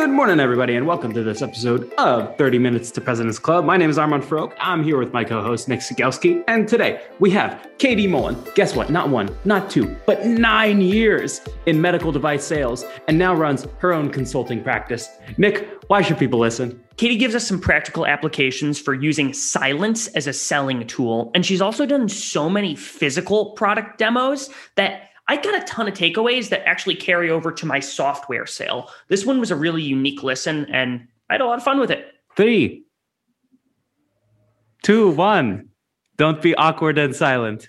Good morning, everybody, and welcome to this episode of 30 Minutes to President's Club. My name is Armand Farrokh. I'm here with my co host, Nick Cegelski. And today we have Katie Mullen. Guess what? Not one, not two, but nine years in medical device sales, and now runs her own consulting practice. Nick, why should people listen? Katie gives us some practical applications for using silence as a selling tool. And she's also done so many physical product demos that I got a ton of takeaways that actually carry over to my software sale. This one was a really unique listen, and I had a lot of fun with it. Three, two, one. Don't be awkward and silent.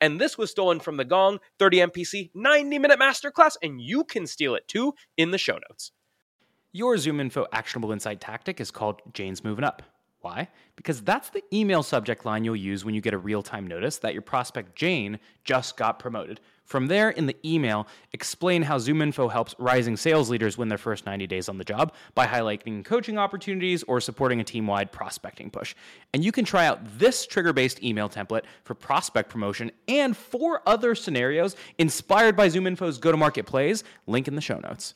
And this was stolen from the Gong 30 MPC 90 minute masterclass, and you can steal it too in the show notes. Your ZoomInfo actionable insight tactic is called Jane's Moving Up. Why? Because that's the email subject line you'll use when you get a real time notice that your prospect Jane just got promoted. From there, in the email, explain how ZoomInfo helps rising sales leaders win their first 90 days on the job by highlighting coaching opportunities or supporting a team wide prospecting push. And you can try out this trigger based email template for prospect promotion and four other scenarios inspired by ZoomInfo's go to market plays. Link in the show notes.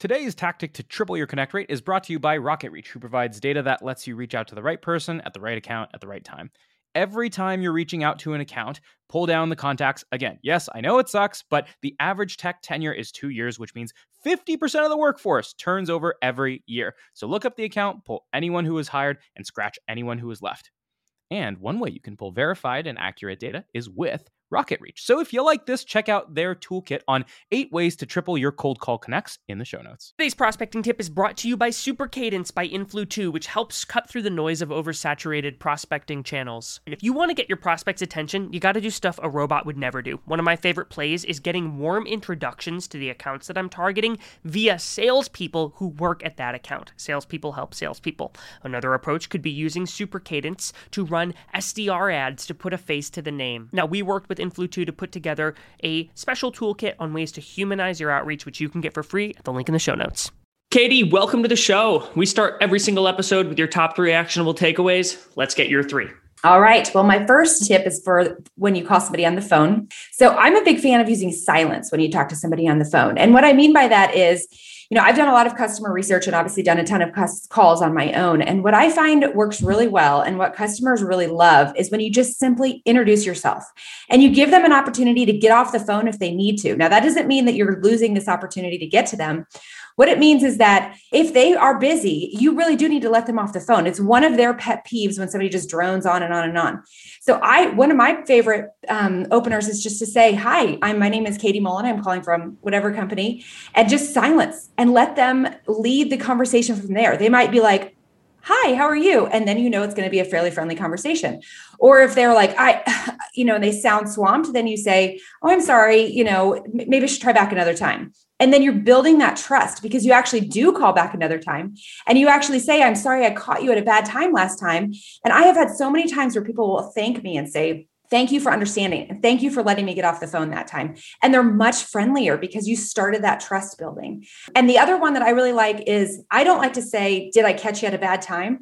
Today's tactic to triple your connect rate is brought to you by RocketReach, who provides data that lets you reach out to the right person at the right account at the right time. Every time you're reaching out to an account, pull down the contacts. Again, yes, I know it sucks, but the average tech tenure is two years, which means 50% of the workforce turns over every year. So look up the account, pull anyone who was hired, and scratch anyone who was left. And one way you can pull verified and accurate data is with RocketReach. So if you like this, check out their toolkit on eight ways to triple your cold call connects in the show notes. Today's prospecting tip is brought to you by Super Cadence by Influ2, which helps cut through the noise of oversaturated prospecting channels. If you want to get your prospects' attention, you got to do stuff a robot would never do. One of my favorite plays is getting warm introductions to the accounts that I'm targeting via salespeople who work at that account. Salespeople help salespeople. Another approach could be using Super Cadence to run SDR ads to put a face to the name. Now, we worked with Influ2 to put together a special toolkit on ways to humanize your outreach, which you can get for free at the link in the show notes. Katie, welcome to the show. We start every single episode with your top three actionable takeaways. Let's get your three. All right. Well, my first tip is for when you call somebody on the phone. So I'm a big fan of using silence when you talk to somebody on the phone. And what I mean by that is, you know, I've done a lot of customer research and obviously done a ton of calls on my own. And what I find works really well and what customers really love is when you just simply introduce yourself and you give them an opportunity to get off the phone if they need to. Now, that doesn't mean that you're losing this opportunity to get to them. What it means is that if they are busy, you really do need to let them off the phone. It's one of their pet peeves when somebody just drones on and on and on. So I, one of my favorite um, openers is just to say, "Hi, I'm my name is Katie Mullen. I'm calling from whatever company," and just silence and let them lead the conversation from there. They might be like, hi how are you and then you know it's going to be a fairly friendly conversation or if they're like i you know they sound swamped then you say oh i'm sorry you know maybe i should try back another time and then you're building that trust because you actually do call back another time and you actually say, I'm sorry I caught you at a bad time last time. And I have had so many times where people will thank me and say, Thank you for understanding. And thank you for letting me get off the phone that time. And they're much friendlier because you started that trust building. And the other one that I really like is I don't like to say, Did I catch you at a bad time?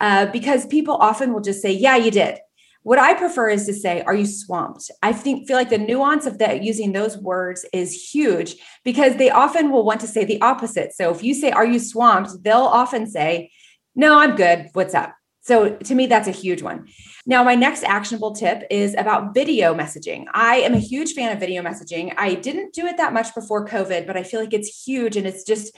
Uh, because people often will just say, Yeah, you did. What I prefer is to say, Are you swamped? I think feel like the nuance of that using those words is huge because they often will want to say the opposite. So if you say, Are you swamped? They'll often say, No, I'm good. What's up? So to me, that's a huge one. Now, my next actionable tip is about video messaging. I am a huge fan of video messaging. I didn't do it that much before COVID, but I feel like it's huge and it's just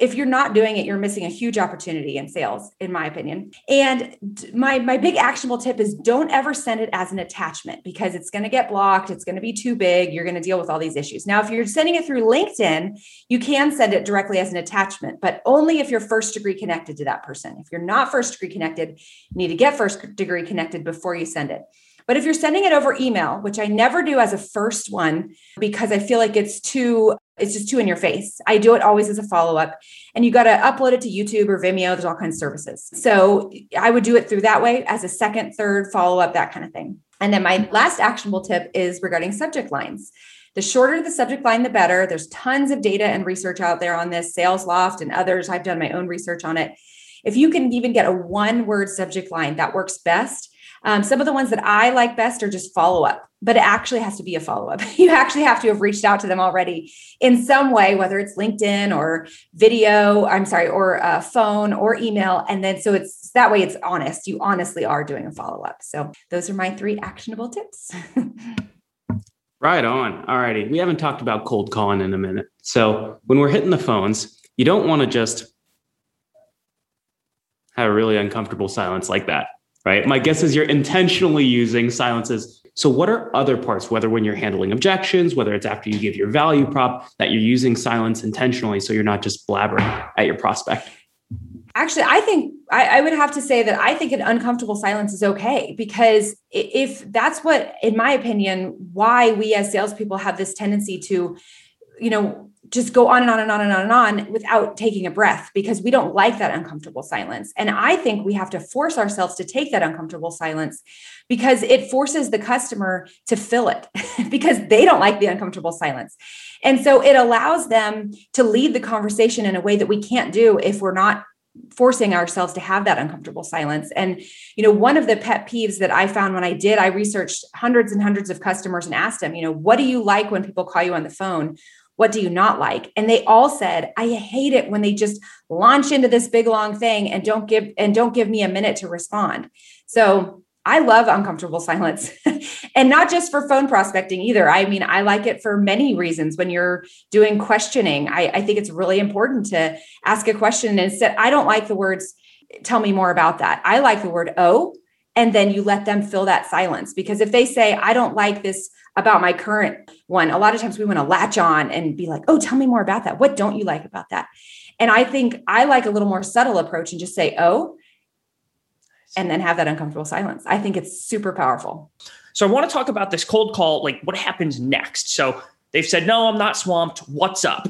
if you're not doing it, you're missing a huge opportunity in sales, in my opinion. And my my big actionable tip is don't ever send it as an attachment because it's going to get blocked. It's going to be too big. You're going to deal with all these issues. Now, if you're sending it through LinkedIn, you can send it directly as an attachment, but only if you're first degree connected to that person. If you're not first degree connected, you need to get first degree connected before you send it. But if you're sending it over email, which I never do as a first one because I feel like it's too it's just too in your face. I do it always as a follow up, and you got to upload it to YouTube or Vimeo. There's all kinds of services. So I would do it through that way as a second, third follow up, that kind of thing. And then my last actionable tip is regarding subject lines. The shorter the subject line, the better. There's tons of data and research out there on this, SalesLoft and others. I've done my own research on it. If you can even get a one word subject line, that works best. Um, some of the ones that I like best are just follow up, but it actually has to be a follow up. You actually have to have reached out to them already in some way, whether it's LinkedIn or video, I'm sorry, or uh, phone or email. And then so it's that way it's honest. You honestly are doing a follow up. So those are my three actionable tips. right on. All righty. We haven't talked about cold calling in a minute. So when we're hitting the phones, you don't want to just have a really uncomfortable silence like that right? My guess is you're intentionally using silences. So, what are other parts, whether when you're handling objections, whether it's after you give your value prop, that you're using silence intentionally so you're not just blabbering at your prospect? Actually, I think I, I, would have to say that I think an uncomfortable silence is okay because if that's what, in my opinion, why we as salespeople have this tendency to, you know, just go on and on and on and on and on without taking a breath because we don't like that uncomfortable silence. And I think we have to force ourselves to take that uncomfortable silence because it forces the customer to fill it because they don't like the uncomfortable silence. And so it allows them to lead the conversation in a way that we can't do if we're not forcing ourselves to have that uncomfortable silence and you know one of the pet peeves that i found when i did i researched hundreds and hundreds of customers and asked them you know what do you like when people call you on the phone what do you not like? And they all said, I hate it when they just launch into this big long thing and don't give and don't give me a minute to respond. So I love uncomfortable silence and not just for phone prospecting either. I mean, I like it for many reasons. When you're doing questioning, I, I think it's really important to ask a question and instead, I don't like the words, tell me more about that. I like the word, oh, and then you let them fill that silence. Because if they say, I don't like this about my current one, a lot of times we want to latch on and be like, oh, tell me more about that. What don't you like about that? And I think I like a little more subtle approach and just say, oh, and then have that uncomfortable silence. I think it's super powerful. So I want to talk about this cold call, like what happens next. So they've said, no, I'm not swamped. What's up?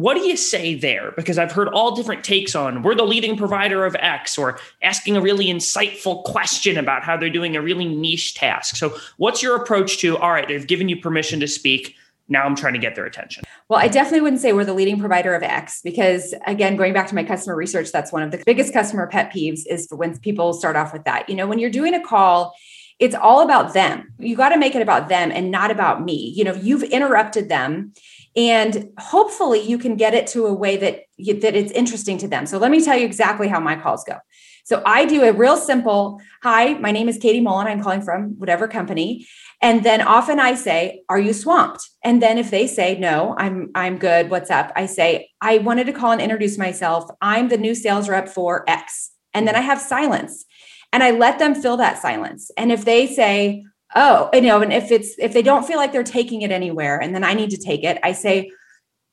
What do you say there? Because I've heard all different takes on we're the leading provider of X or asking a really insightful question about how they're doing a really niche task. So, what's your approach to, all right, they've given you permission to speak. Now I'm trying to get their attention. Well, I definitely wouldn't say we're the leading provider of X because, again, going back to my customer research, that's one of the biggest customer pet peeves is when people start off with that. You know, when you're doing a call, it's all about them. You got to make it about them and not about me. You know, you've interrupted them and hopefully you can get it to a way that you, that it's interesting to them. So let me tell you exactly how my calls go. So i do a real simple hi my name is katie mullen. I'm calling from whatever company. And then often i say are you swamped? And then if they say no i'm i'm good. What's up? I say i wanted to call and introduce myself. I'm the new sales rep for x. And then i have silence. And i let them fill that silence. And if they say oh, you know, and if it's if they don't feel like they're taking it anywhere, and then I need to take it, I say,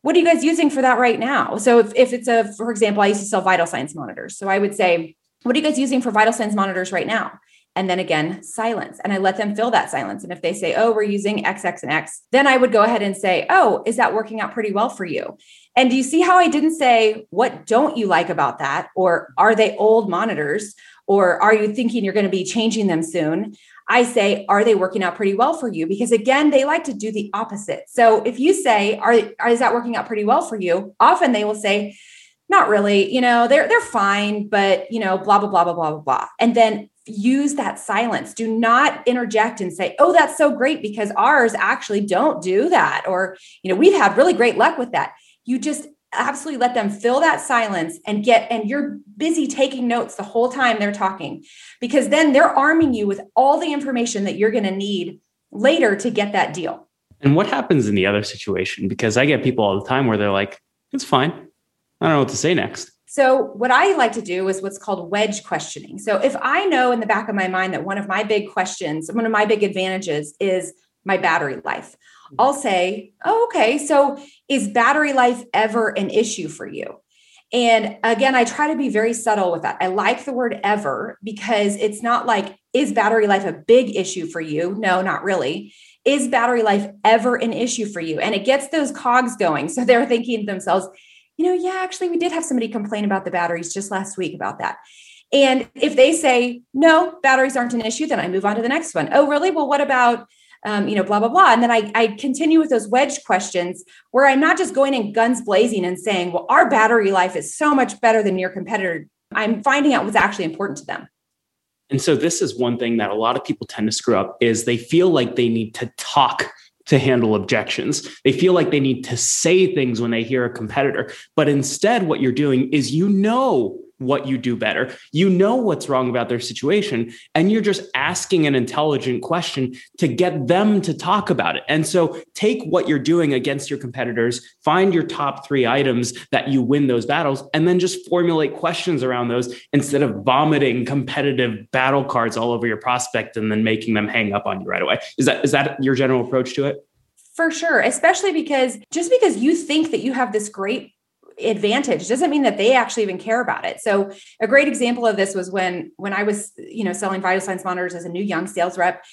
what are you guys using for that right now? So if, if it's a, for example, I used to sell vital signs monitors. So I would say, what are you guys using for vital signs monitors right now? And then again, silence. And I let them fill that silence. And if they say, oh, we're using X, X, and X, then I would go ahead and say, oh, is that working out pretty well for you? And do you see how I didn't say, what don't you like about that? Or are they old monitors? Or are you thinking you're going to be changing them soon? I say, are they working out pretty well for you? Because again, they like to do the opposite. So if you say, are, is that working out pretty well for you? Often they will say, not really, you know, they're they're fine, but you know, blah, blah, blah, blah, blah, blah, blah. And then use that silence. Do not interject and say, oh, that's so great because ours actually don't do that. Or, you know, we've had really great luck with that. You just absolutely let them fill that silence and get and you're busy taking notes the whole time they're talking. Because then they're arming you with all the information that you're going to need later to get that deal. And what happens in the other situation? Because i get people all the time where they're like it's fine. I don't know what to say next. So what i like to do is what's called wedge questioning. So if i know in the back of my mind that one of my big questions one of my big advantages is my battery life Mm-hmm. I'll say, oh, okay, so is battery life ever an issue for you? And again, I try to be very subtle with that. I like the word ever because it's not like, is battery life a big issue for you? No, not really. Is battery life ever an issue for you? And it gets those cogs going. So they're thinking to themselves, you know, yeah, actually, we did have somebody complain about the batteries just last week about that. And if they say, no, batteries aren't an issue, then I move on to the next one. Oh, really? Well, what about um, you know, blah, blah, blah. And then I, I continue with those wedge questions where I'm not just going in guns blazing and saying, well, our battery life is so much better than your competitor. I'm finding out what's actually important to them. And so this is one thing that a lot of people tend to screw up is they feel like they need to talk to handle objections. They feel like they need to say things when they hear a competitor. But instead, what you're doing is you know what you do better. You know what's wrong about their situation, and you're just asking an intelligent question to get them to talk about it. And so take what you're doing against your competitors, find your top three items that you win those battles, and then just formulate questions around those instead of vomiting competitive battle cards all over your prospect and then making them hang up on you right away. Is that is that your general approach to it? For sure, especially because just because you think that you have this great advantage. Doesn't mean that they actually even care about it. So a great example of this was when when i was you know selling vital signs monitors as a new young sales rep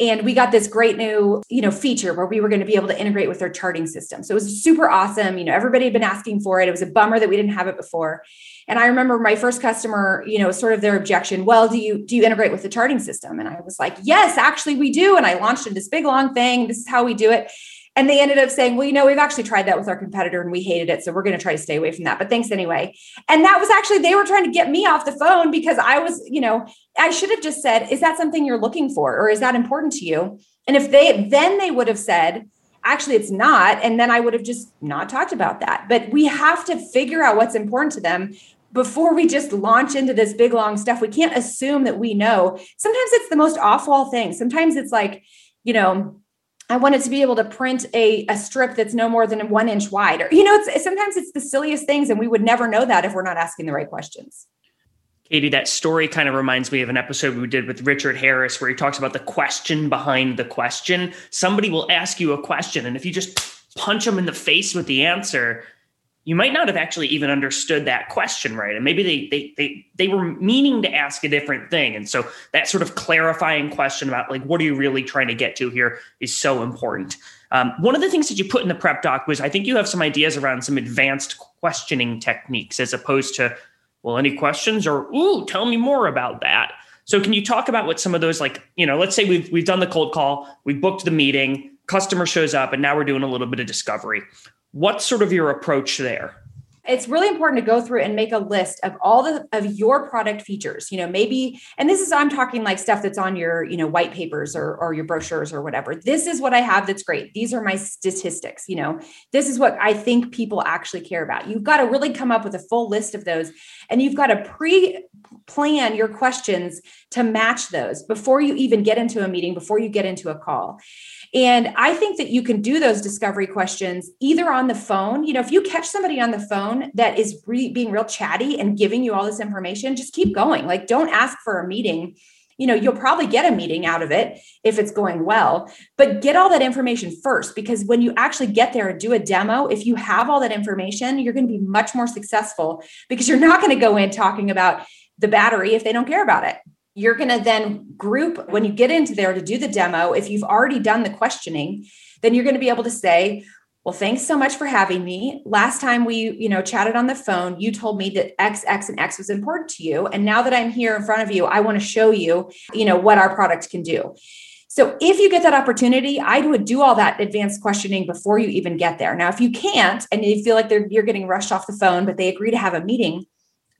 and we got this great new you know feature where we were going to be able to integrate with their charting system. So it was super awesome you know everybody had been asking for it. It was a bummer that we didn't have it before. And i remember my first customer you know sort of their objection well do you do you integrate with the charting system? And i was like yes actually we do. And i launched into this big long thing this is how we do it and they ended up saying, well, you know, we've actually tried that with our competitor and we hated it. So we're going to try to stay away from that. But thanks anyway. And that was actually, they were trying to get me off the phone because I was, you know, I should have just said, is that something you're looking for? Or is that important to you? And if they, then they would have said, actually, it's not. And then I would have just not talked about that. But we have to figure out what's important to them before we just launch into this big long stuff. We can't assume that we know. Sometimes it's the most off wall thing. Sometimes it's like, you know, I wanted to be able to print a, a strip that's no more than one inch wide. Or, you know, it's sometimes it's the silliest things, and we would never know that if we're not asking the right questions. Katie, that story kind of reminds me of an episode we did with Richard Harris where he talks about the question behind the question. Somebody will ask you a question, and if you just punch them in the face with the answer, you might not have actually even understood that question right. And maybe they they they they were meaning to ask a different thing. And so that sort of clarifying question about like what are you really trying to get to here is so important. Um, one of the things that you put in the prep doc was i think you have some ideas around some advanced questioning techniques as opposed to well any questions or ooh tell me more about that. So can you talk about what some of those like you know let's say we've we've done the cold call we booked the meeting customer shows up and now we're doing a little bit of discovery What's sort of your approach there? It's really important to go through and make a list of all the of your product features you know maybe and this is i'm talking like stuff that's on your you know white papers or, or your brochures or whatever. This is what i have that's great. These are my statistics you know. This is what i think people actually care about. You've got to really come up with a full list of those and you've got to pre plan your questions to match those before you even get into a meeting before you get into a call. And I think that you can do those discovery questions either on the phone. You know, if you catch somebody on the phone that is re- being real chatty and giving you all this information, just keep going. Like, don't ask for a meeting. You know, you'll probably get a meeting out of it if it's going well, but get all that information first because when you actually get there and do a demo, if you have all that information, you're going to be much more successful because you're not going to go in talking about the battery if they don't care about it you're going to then group when you get into there to do the demo if you've already done the questioning then you're going to be able to say well, thanks so much for having me. Last time we, you know, chatted on the phone, you told me that X, X, and X was important to you. And now that I'm here in front of you, I want to show you, you know, what our product can do. So if you get that opportunity, I would do all that advanced questioning before you even get there. Now, if you can't and you feel like you're getting rushed off the phone, but they agree to have a meeting,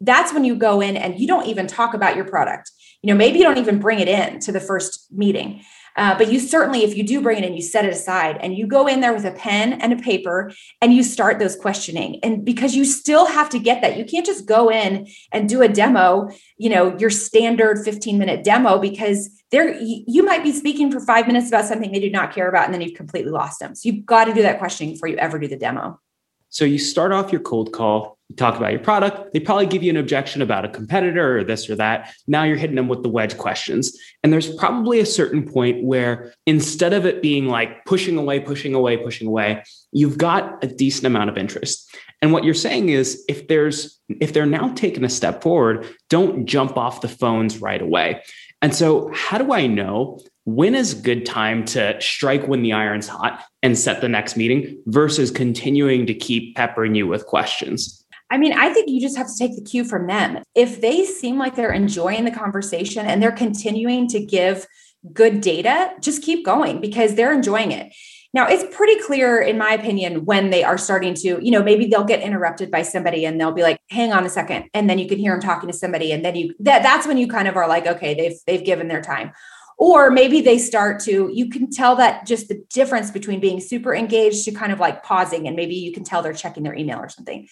that's when you go in and you don't even talk about your product. You know, maybe you don't even bring it in to the first meeting. Uh, but you certainly, if you do bring it in, you set it aside and you go in there with a pen and a paper and you start those questioning. And because you still have to get that, you can't just go in and do a demo, you know, your standard 15 minute demo because there you might be speaking for five minutes about something they do not care about and then you've completely lost them. So you've got to do that questioning before you ever do the demo. So you start off your cold call, talk about your product. They probably give you an objection about a competitor or this or that. Now you're hitting them with the wedge questions. And there's probably a certain point where instead of it being like pushing away, pushing away, pushing away, you've got a decent amount of interest. And what you're saying is if there's if they're now taking a step forward, don't jump off the phones right away. And so how do I know when is good time to strike when the iron's hot and set the next meeting versus continuing to keep peppering you with questions? I mean, I think you just have to take the cue from them. If they seem like they're enjoying the conversation and they're continuing to give good data, just keep going because they're enjoying it. Now, it's pretty clear, in my opinion, when they are starting to, you know, maybe they'll get interrupted by somebody and they'll be like, hang on a second. And then you can hear them talking to somebody. And then you, that, that's when you kind of are like, okay, they've, they've given their time or maybe they start to you can tell that just the difference between being super engaged to kind of like pausing and maybe you can tell they're checking their email or something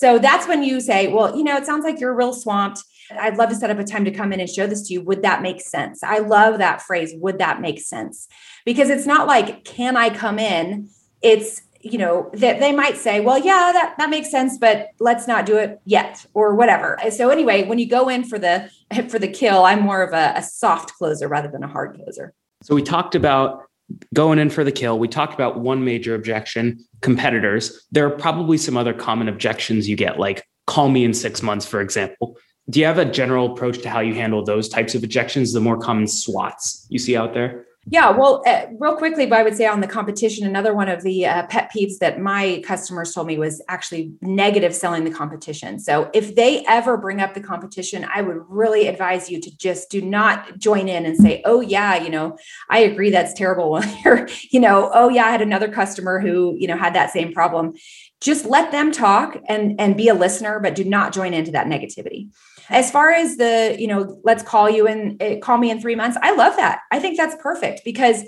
so that's when you say well you know it sounds like you're real swamped. I'd love to set up a time to come in and show this to you. Would that make sense? I love that phrase would that make sense? Because it's not like can i come in? It's you know that they might say well yeah that that makes sense but let's not do it yet or whatever. So anyway when you go in for the for the kill i'm more of a, a soft closer rather than a hard closer. So we talked about going in for the kill. We talked about one major objection competitors. There are probably some other common objections you get like call me in six months for example. Do you have a general approach to how you handle those types of objections the more common swats you see out there yeah, well, uh, real quickly, but I would say on the competition, another one of the uh, pet peeves that my customers told me was actually negative selling the competition. So if they ever bring up the competition, I would really advise you to just do not join in and say, "Oh yeah, you know, I agree that's terrible." Or you know, "Oh yeah, I had another customer who you know had that same problem." Just let them talk and and be a listener, but do not join into that negativity. As far as the, you know, let's call you and eh, call me in three months, I love that. I think that's perfect because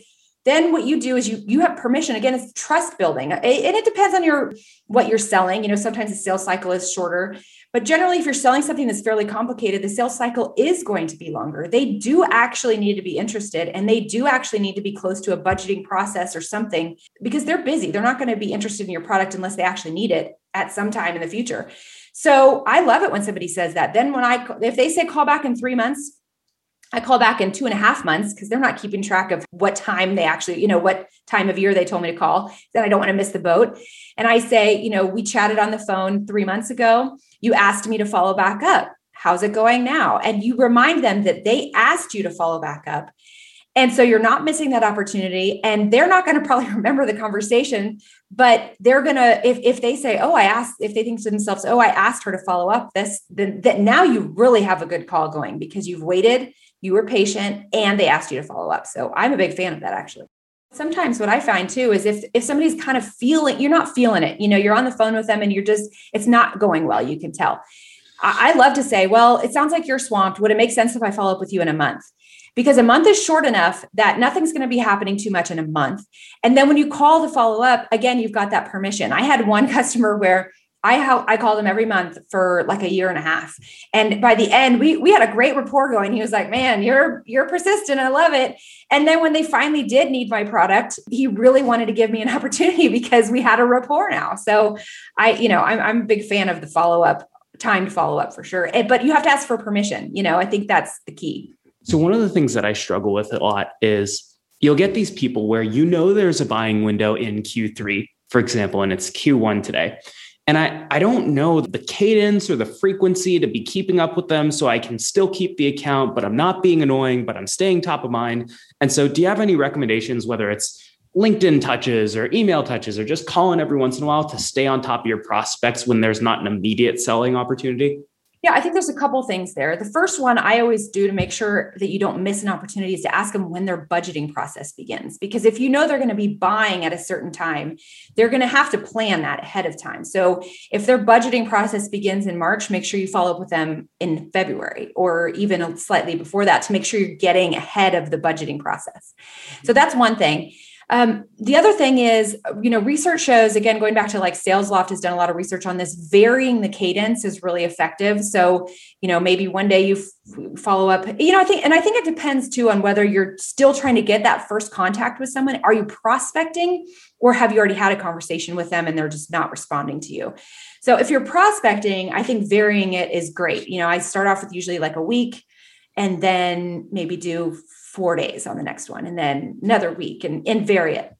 then what you do is you you have permission. Again it's trust building. And it depends on your what you're selling. You know sometimes the sales cycle is shorter but generally if you're selling something that's fairly complicated the sales cycle is going to be longer. They do actually need to be interested and they do actually need to be close to a budgeting process or something because they're busy. They're not going to be interested in your product unless they actually need it at some time in the future so I love it when somebody says that. Then when I, if they say call back in three months, I call back in two and a half months because they're not keeping track of what time they actually, you know, what time of year they told me to call. Then I don't want to miss the boat. And I say, you know, we chatted on the phone three months ago. You asked me to follow back up. How's it going now? And you remind them that they asked you to follow back up. And so you're not missing that opportunity. And they're not going to probably remember the conversation, but they're going to, if, if they say, oh, I asked, if they think to themselves, oh, I asked her to follow up this, then that now you really have a good call going because you've waited, you were patient, and they asked you to follow up. So I'm a big fan of that actually. Sometimes what I find too is if if somebody's kind of feeling, you're not feeling it, you know, you're on the phone with them and you're just, it's not going well, you can tell. I, I love to say, well, it sounds like you're swamped. Would it make sense if I follow up with you in a month? Because a month is short enough that nothing's going to be happening too much in a month. And then when you call to follow up, again, you've got that permission. I had one customer where I ha- I called him every month for like a year and a half, and by the end, we we had a great rapport going. He was like, "Man, you're you're persistent. I love it." And then when they finally did need my product, he really wanted to give me an opportunity because we had a rapport now. So I, you know, I'm I'm a big fan of the follow up, timed follow up for sure. But you have to ask for permission. You know, I think that's the key. So, one of the things that I struggle with a lot is you'll get these people where you know there's a buying window in Q3, for example, and it's Q1 today. And I, I don't know the cadence or the frequency to be keeping up with them so I can still keep the account, but I'm not being annoying, but I'm staying top of mind. And so, do you have any recommendations, whether it's LinkedIn touches or email touches or just calling every once in a while to stay on top of your prospects when there's not an immediate selling opportunity? Yeah, I think there's a couple things there. The first one I always do to make sure that you don't miss an opportunity is to ask them when their budgeting process begins. Because if you know they're going to be buying at a certain time, they're going to have to plan that ahead of time. So if their budgeting process begins in March, make sure you follow up with them in February or even slightly before that to make sure you're getting ahead of the budgeting process. So that's one thing. Um, the other thing is, you know, research shows, again, going back to like SalesLoft has done a lot of research on this, varying the cadence is really effective. So, you know, maybe one day you f- follow up, you know, I think, and I think it depends too on whether you're still trying to get that first contact with someone. Are you prospecting or have you already had a conversation with them and they're just not responding to you? So if you're prospecting, I think varying it is great. You know, I start off with usually like a week and then maybe do four days on the next one and then another week and, and vary it.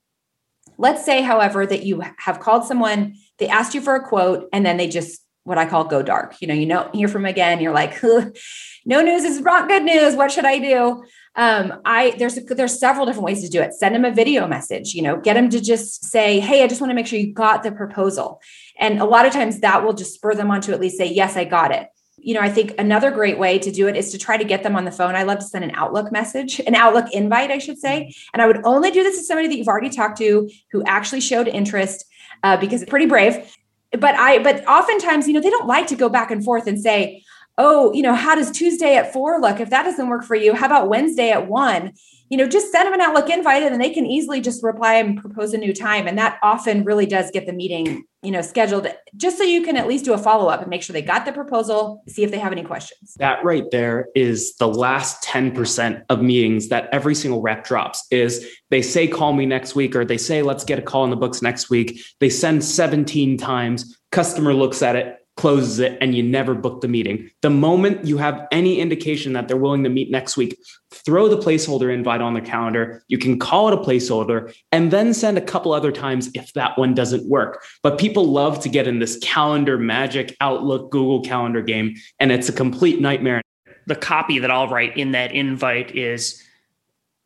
Let's say, however, that you have called someone, they asked you for a quote, and then they just what I call go dark. You know, you don't hear from again. You're like, no news is not good news. What should I do? Um, I there's there's several different ways to do it. Send them a video message. You know, get them to just say, hey, I just want to make sure you got the proposal. And a lot of times that will just spur them on to at least say, yes, I got it you know, I think another great way to do it is to try to get them on the phone. I love to send an Outlook message, an Outlook invite, I should say. And I would only do this to somebody that you've already talked to who actually showed interest uh, because it's pretty brave. But I, but oftentimes, you know, they don't like to go back and forth and say, oh, you know, how does Tuesday at four look? If that doesn't work for you, how about Wednesday at one? You know, just send them an Outlook invite and they can easily just reply and propose a new time. And that often really does get the meeting, you know, scheduled just so you can at least do a follow up and make sure they got the proposal, see if they have any questions. That right there is the last 10% of meetings that every single rep drops is they say, call me next week, or they say, let's get a call in the books next week. They send 17 times, customer looks at it, closes it and you never book the meeting. The moment you have any indication that they're willing to meet next week, throw the placeholder invite on the calendar. You can call it a placeholder and then send a couple other times if that one doesn't work. But people love to get in this calendar magic Outlook Google Calendar game, and it's a complete nightmare. The copy that I'll write in that invite is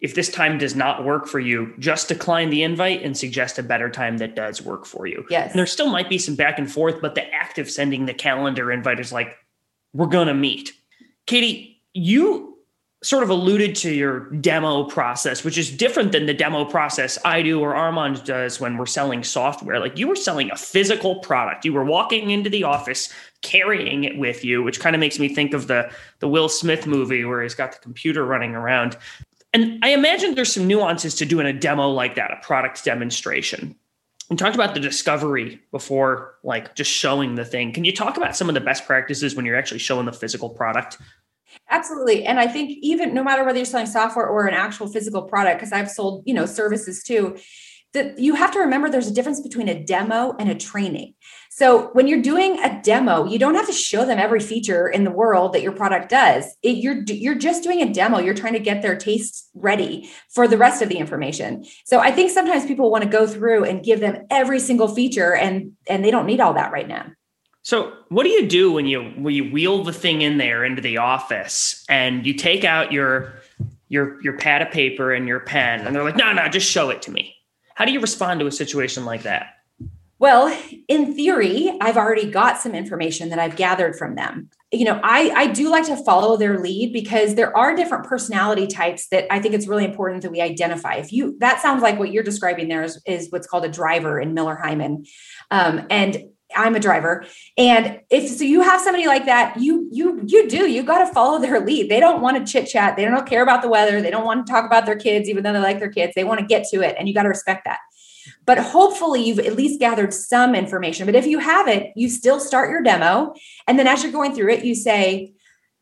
if this time does not work for you, just decline the invite and suggest a better time that does work for you. Yes. And there still might be some back and forth, but the act of sending the calendar invite is like, we're going to meet. Katie, you sort of alluded to your demo process, which is different than the demo process I do or Armand does when we're selling software. Like you were selling a physical product. You were walking into the office carrying it with you, which kind of makes me think of the the Will Smith movie where he's got the computer running around. And I imagine there's some nuances to doing a demo like that, a product demonstration. We talked about the discovery before, like just showing the thing. Can you talk about some of the best practices when you're actually showing the physical product? Absolutely. And I think even no matter whether you're selling software or an actual physical product, because I've sold, you know, services too, that you have to remember there's a difference between a demo and a training. So when you're doing a demo, you don't have to show them every feature in the world that your product does. It, you're you're just doing a demo. You're trying to get their taste ready for the rest of the information. So I think sometimes people want to go through and give them every single feature, and and they don't need all that right now. So what do you do when you when you wheel the thing in there into the office and you take out your your your pad of paper and your pen and they're like, no, no, just show it to me. How do you respond to a situation like that? Well, in theory, I've already got some information that I've gathered from them. You know, I, I do like to follow their lead because there are different personality types that I think it's really important that we identify. If you, that sounds like what you're describing there is, is what's called a driver in Miller Heiman. Um, and I'm a driver. And if so you have somebody like that, you you you do, you got to follow their lead. They don't want to chit chat. They don't care about the weather. They don't want to talk about their kids, even though they like their kids. They want to get to it. And you got to respect that. But hopefully you've at least gathered some information. But if you haven't, you still start your demo. And then as you're going through it, you say,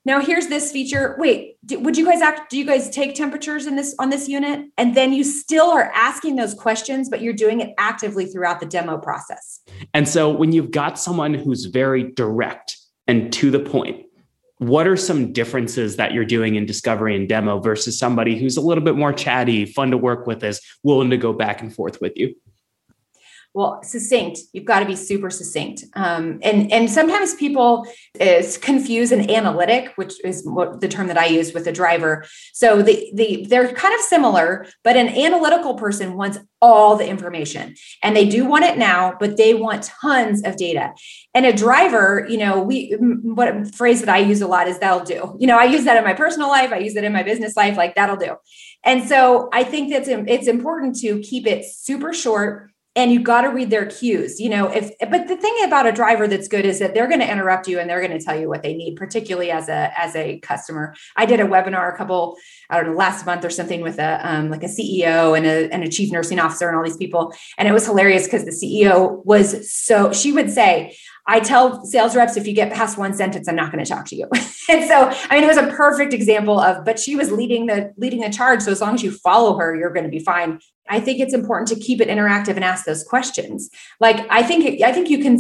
now here's this feature. Wait would you guys act do you guys take temperatures in this on this unit? And then you still are asking those questions but you're doing it actively throughout the demo process. And so when you've got someone who's very direct and to the point what are some differences that you're doing in discovery and demo versus somebody who's a little bit more chatty fun to work with is willing to go back and forth with you well succinct. You've got to be super succinct. Um, and and sometimes people is confuse an analytic which is what the term that i use with a driver. So the the they're kind of similar but an analytical person wants all the information. And they do want it now but they want tons of data. And a driver you know we what phrase that i use a lot is that'll do. You know i use that in my personal life. I use it in my business life. Like that'll do. And so i think that's it's important to keep it super short and you got to read their cues you know if but the thing about a driver that's good is that they're going to interrupt you and they're going to tell you what they need particularly as a as a customer i did a webinar a couple i don't know last month or something with a um, like a ceo and a, and a chief nursing officer and all these people and it was hilarious because the ceo was so she would say I tell sales reps if you get past one sentence, I'm not going to talk to you. and so, I mean, it was a perfect example of, but she was leading the leading the charge. So as long as you follow her, you're going to be fine. I think it's important to keep it interactive and ask those questions. Like I think I think you can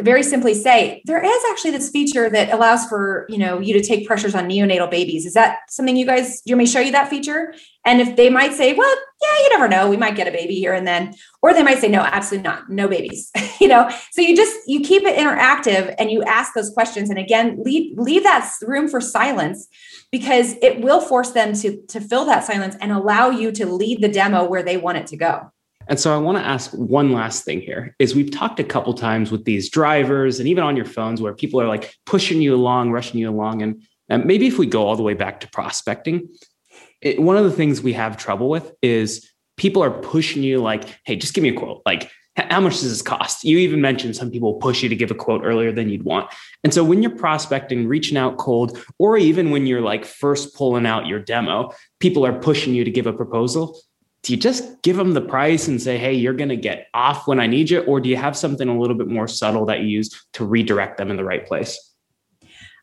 very simply say there is actually this feature that allows for you know you to take pressures on neonatal babies. Is that something you guys? You may show you that feature? And if they might say, well, yeah, you never know, we might get a baby here and then, or they might say, no, absolutely not, no babies. you know, so you just you keep it interactive and you ask those questions, and again, leave leave that room for silence because it will force them to to fill that silence and allow you to lead the demo where they want it to go. And so I want to ask one last thing here is we've talked a couple times with these drivers and even on your phones where people are like pushing you along, rushing you along. And, and maybe if we go all the way back to prospecting, it, one of the things we have trouble with is people are pushing you like, hey, just give me a quote. Like, how much does this cost? You even mentioned some people push you to give a quote earlier than you'd want. And so when you're prospecting, reaching out cold, or even when you're like first pulling out your demo, people are pushing you to give a proposal. Do you just give them the price and say, hey, you're going to get off when I need you? Or do you have something a little bit more subtle that you use to redirect them in the right place?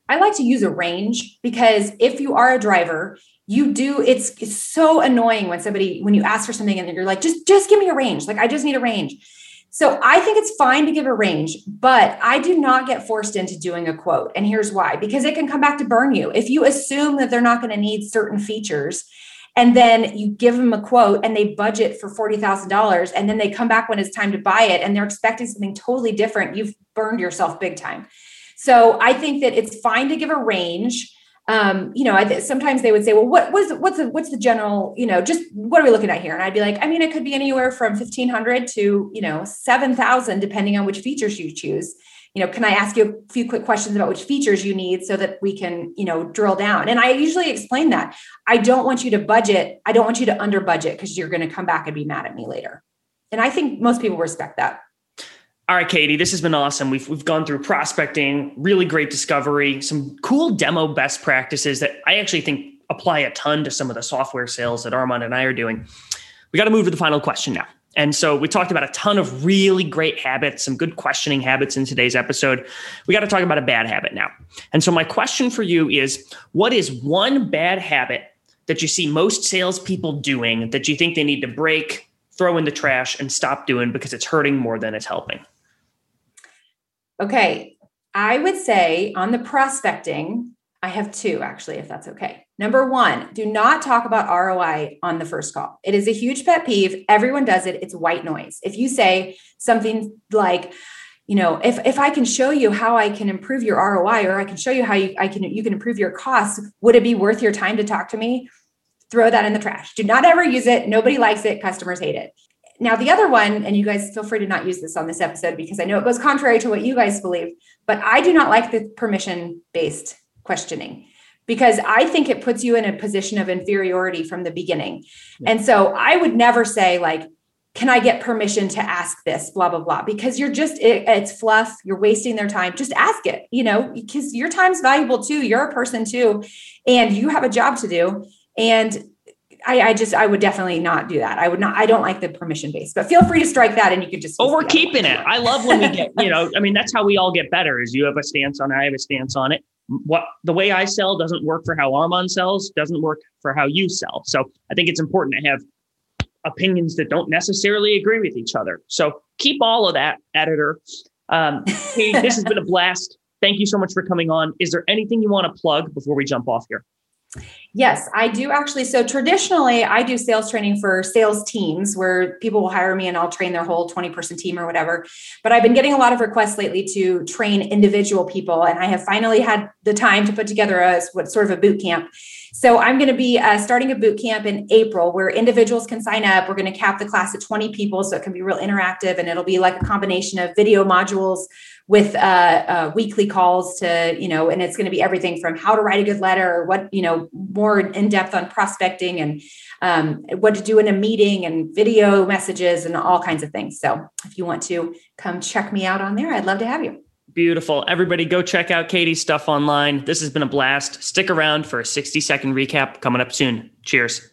I like to use a range because if you are a driver, you do it's, it's so annoying when somebody when you ask for something and you're like just just give me a range like i just need a range so I think it's fine to give a range, but I do not get forced into doing a quote. And here's why because it can come back to burn you. If you assume that they're not going to need certain features, and then you give them a quote and they budget for $40,000 and then they come back when it's time to buy it and they're expecting something totally different, you've burned yourself big time. So I think that it's fine to give a range um, you know, I th- sometimes they would say, well, what was what's the, what's the general, you know, just what are we looking at here? And I'd be like, I mean, it could be anywhere from 1500 to, you know, 7000, depending on which features you choose. You know, can I ask you a few quick questions about which features you need so that we can, you know, drill down? And I usually explain that I don't want you to budget. I don't want you to under budget because you're going to come back and be mad at me later. And I think most people respect that. All right, Katie, this has been awesome. We've we've gone through prospecting, really great discovery, some cool demo best practices that I actually think apply a ton to some of the software sales that Armand and I are doing. We got to move to the final question now. And so we talked about a ton of really great habits, some good questioning habits in today's episode. We got to talk about a bad habit now. And so my question for you is what is one bad habit that you see most salespeople doing that you think they need to break, throw in the trash, and stop doing because it's hurting more than it's helping? Okay. I would say on the prospecting, I have two actually, if that's okay. Number one, do not talk about ROI on the first call. It is a huge pet peeve. Everyone does it. It's white noise. If you say something like, you know, if if I can show you how I can improve your ROI or I can show you how you I can you can improve your costs, would it be worth your time to talk to me? Throw that in the trash. Do not ever use it. Nobody likes it. Customers hate it. Now, the other one, and you guys feel free to not use this on this episode because I know it goes contrary to what you guys believe, but I do not like the permission based questioning because I think it puts you in a position of inferiority from the beginning. Yeah. And so I would never say, like, can I get permission to ask this, blah, blah, blah, because you're just, it, it's fluff. You're wasting their time. Just ask it, you know, because your time's valuable too. You're a person too, and you have a job to do. And I, I, just I would definitely not do that. I would not. I don't like the permission base, But feel free to strike that, and you could just. Oh, we're keeping it. I love when we get. You know, I mean, that's how we all get better. Is you have a stance on it, I have a stance on it. What the way I sell doesn't work for how Armand sells, doesn't work for how you sell. So I think it's important to have opinions that don't necessarily agree with each other. So keep all of that, editor. Um, hey, this has been a blast. Thank you so much for coming on. Is there anything you want to plug before we jump off here? Yes, I do actually. So traditionally, I do sales training for sales teams where people will hire me and I'll train their whole 20 person team or whatever. But I've been getting a lot of requests lately to train individual people. And I have finally had the time to put together a what sort of a boot camp. So I'm going to be uh, starting a boot camp in April where individuals can sign up. We're going to cap the class at 20 people so it can be real interactive and it'll be like a combination of video modules with uh, uh, weekly calls to you know and it's going to be everything from how to write a good letter or what you know more in depth on prospecting and um, what to do in a meeting and video messages and all kinds of things so if you want to come check me out on there i'd love to have you Beautiful. Everybody go check out Katie's stuff online. This has been a blast. Stick around for a 60 second recap coming up soon. Cheers.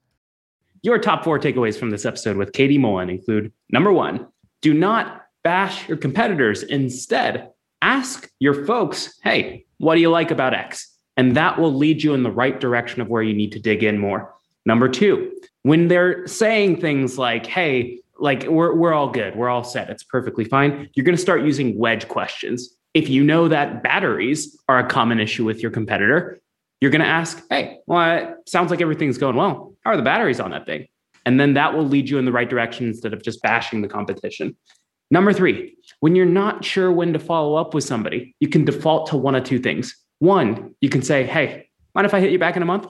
Your top four takeaways from this episode with Katie Mullen include number one, do not bash your competitors. Instead, ask your folks, hey, what do you like about X? And that will lead you in the right direction of where you need to dig in more. Number two, when they're saying things like, hey, like we're, we're all good, we're all set, it's perfectly fine, you're going to start using wedge questions. If you know that batteries are a common issue with your competitor, you're going to ask, hey, well, it sounds like everything's going well. How are the batteries on that thing? And then that will lead you in the right direction instead of just bashing the competition. Number three, when you're not sure when to follow up with somebody, you can default to one of two things. One, you can say, hey, mind if I hit you back in a month?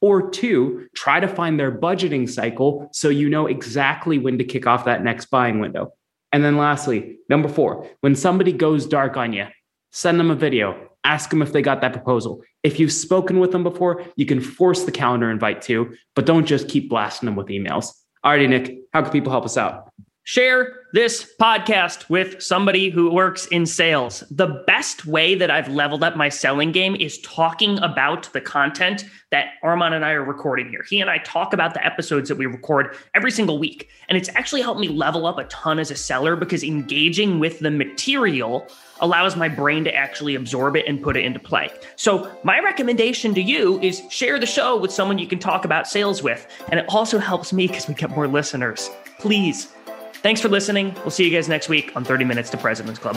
Or two, try to find their budgeting cycle so you know exactly when to kick off that next buying window. And then lastly, number four, when somebody goes dark on you, send them a video, ask them if they got that proposal. If you've spoken with them before, you can force the calendar invite too, but don't just keep blasting them with emails. Alrighty, Nick, how can people help us out? Share this podcast with somebody who works in sales. The best way that I've leveled up my selling game is talking about the content that Armand and I are recording here. He and I talk about the episodes that we record every single week. And it's actually helped me level up a ton as a seller because engaging with the material allows my brain to actually absorb it and put it into play. So, my recommendation to you is share the show with someone you can talk about sales with. And it also helps me because we get more listeners. Please. Thanks for listening. We'll see you guys next week on 30 Minutes to President's Club.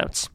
notes.